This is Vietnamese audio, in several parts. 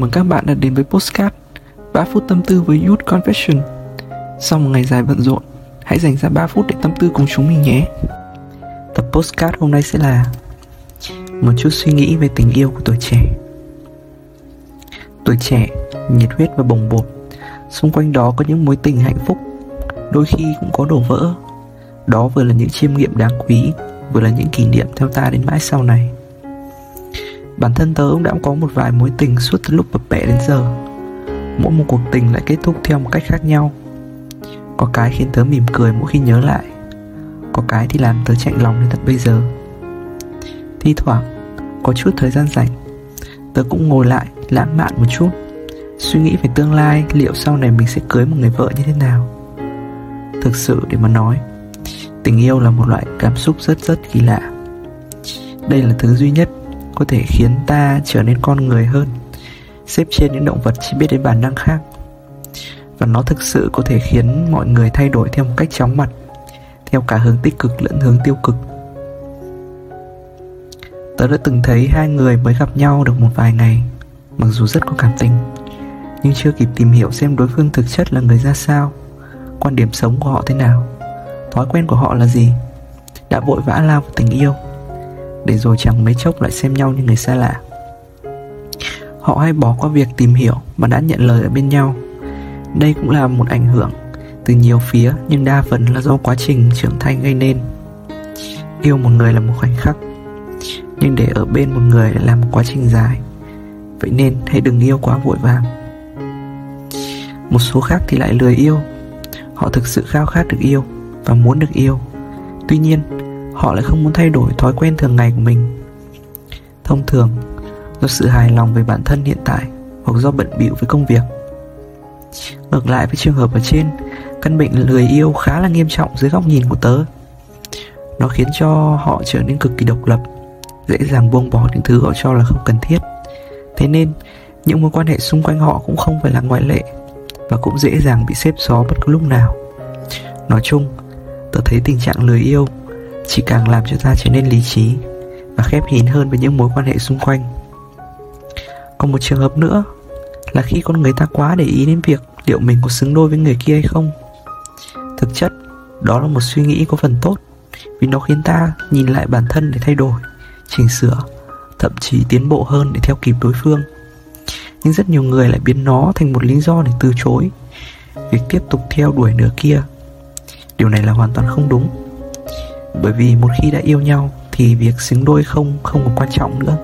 mừng các bạn đã đến với Postcard 3 phút tâm tư với Youth Confession. Sau một ngày dài bận rộn Hãy dành ra 3 phút để tâm tư cùng chúng mình nhé. Tập Postcard hôm nay sẽ là Một chút suy nghĩ về tình yêu của tuổi trẻ. Tuổi trẻ, nhiệt huyết và bồng bột. Xung quanh đó có những mối tình hạnh phúc Đôi khi cũng có đổ vỡ. Đó vừa là những chiêm nghiệm đáng quý Vừa là những kỷ niệm theo ta đến mãi sau này. Bản thân tớ cũng đã có một vài mối tình suốt từ lúc bập bẹ đến giờ. Mỗi một cuộc tình lại kết thúc theo một cách khác nhau. Có cái khiến tớ mỉm cười mỗi khi nhớ lại, Có cái thì làm tớ chạy lòng đến tận bây giờ. Thi thoảng, Có chút thời gian rảnh, Tớ cũng ngồi lại lãng mạn một chút, Suy nghĩ về tương lai, Liệu sau này mình sẽ cưới một người vợ như thế nào. Thực sự để mà nói, Tình yêu là một loại cảm xúc rất rất kỳ lạ. Đây là thứ duy nhất có thể khiến ta trở nên con người hơn. Xếp trên những động vật chỉ biết đến bản năng khác. Và nó thực sự có thể khiến mọi người thay đổi theo một cách chóng mặt, theo cả hướng tích cực lẫn hướng tiêu cực. Tớ đã từng thấy hai người mới gặp nhau được một vài ngày, mặc dù rất có cảm tình, nhưng chưa kịp tìm hiểu xem đối phương thực chất là người ra sao, quan điểm sống của họ thế nào, thói quen của họ là gì, đã vội vã lao vào tình yêu để rồi chẳng mấy chốc lại xem nhau như người xa lạ. Họ hay bỏ qua việc tìm hiểu mà đã nhận lời ở bên nhau. Đây cũng là một ảnh hưởng từ nhiều phía, nhưng đa phần là do quá trình trưởng thành gây nên. Yêu một người là một khoảnh khắc, nhưng để ở bên một người lại là một quá trình dài. Vậy nên hãy đừng yêu quá vội vàng. Một số khác thì lại lười yêu. Họ thực sự khao khát được yêu và muốn được yêu. Tuy nhiên họ lại không muốn thay đổi thói quen thường ngày của mình. Thông thường, do sự hài lòng về bản thân hiện tại hoặc do bận bịu với công việc. Ngược lại với trường hợp ở trên, căn bệnh lười yêu khá là nghiêm trọng dưới góc nhìn của tớ. Nó khiến cho họ trở nên cực kỳ độc lập, dễ dàng buông bỏ những thứ họ cho là không cần thiết. Thế nên, những mối quan hệ xung quanh họ cũng không phải là ngoại lệ và cũng dễ dàng bị xếp xó bất cứ lúc nào. Nói chung, tớ thấy tình trạng lười yêu chỉ càng làm cho ta trở nên lý trí và khép kín hơn với những mối quan hệ xung quanh. Còn một trường hợp nữa là khi con người ta quá để ý đến việc liệu mình có xứng đôi với người kia hay không. Thực chất, đó là một suy nghĩ có phần tốt vì nó khiến ta nhìn lại bản thân để thay đổi, chỉnh sửa, thậm chí tiến bộ hơn để theo kịp đối phương. Nhưng rất nhiều người lại biến nó thành một lý do để từ chối việc tiếp tục theo đuổi nửa kia. Điều này là hoàn toàn không đúng bởi vì một khi đã yêu nhau thì việc xứng đôi không không còn quan trọng nữa.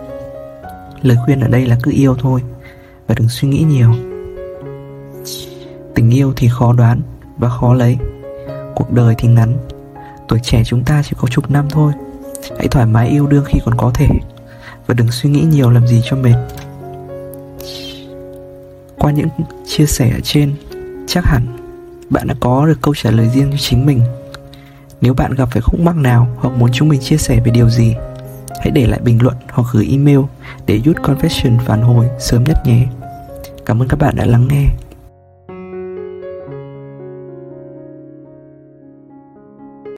Lời khuyên ở đây là cứ yêu thôi và đừng suy nghĩ nhiều. Tình yêu thì khó đoán và khó lấy. Cuộc đời thì ngắn. Tuổi trẻ chúng ta chỉ có chục năm thôi. Hãy thoải mái yêu đương khi còn có thể và đừng suy nghĩ nhiều làm gì cho mệt. Qua những chia sẻ ở trên, chắc hẳn bạn đã có được câu trả lời riêng cho chính mình nếu bạn gặp phải khúc mắc nào hoặc muốn chúng mình chia sẻ về điều gì, hãy để lại bình luận hoặc gửi email để Youth Confession phản hồi sớm nhất nhé. Cảm ơn các bạn đã lắng nghe.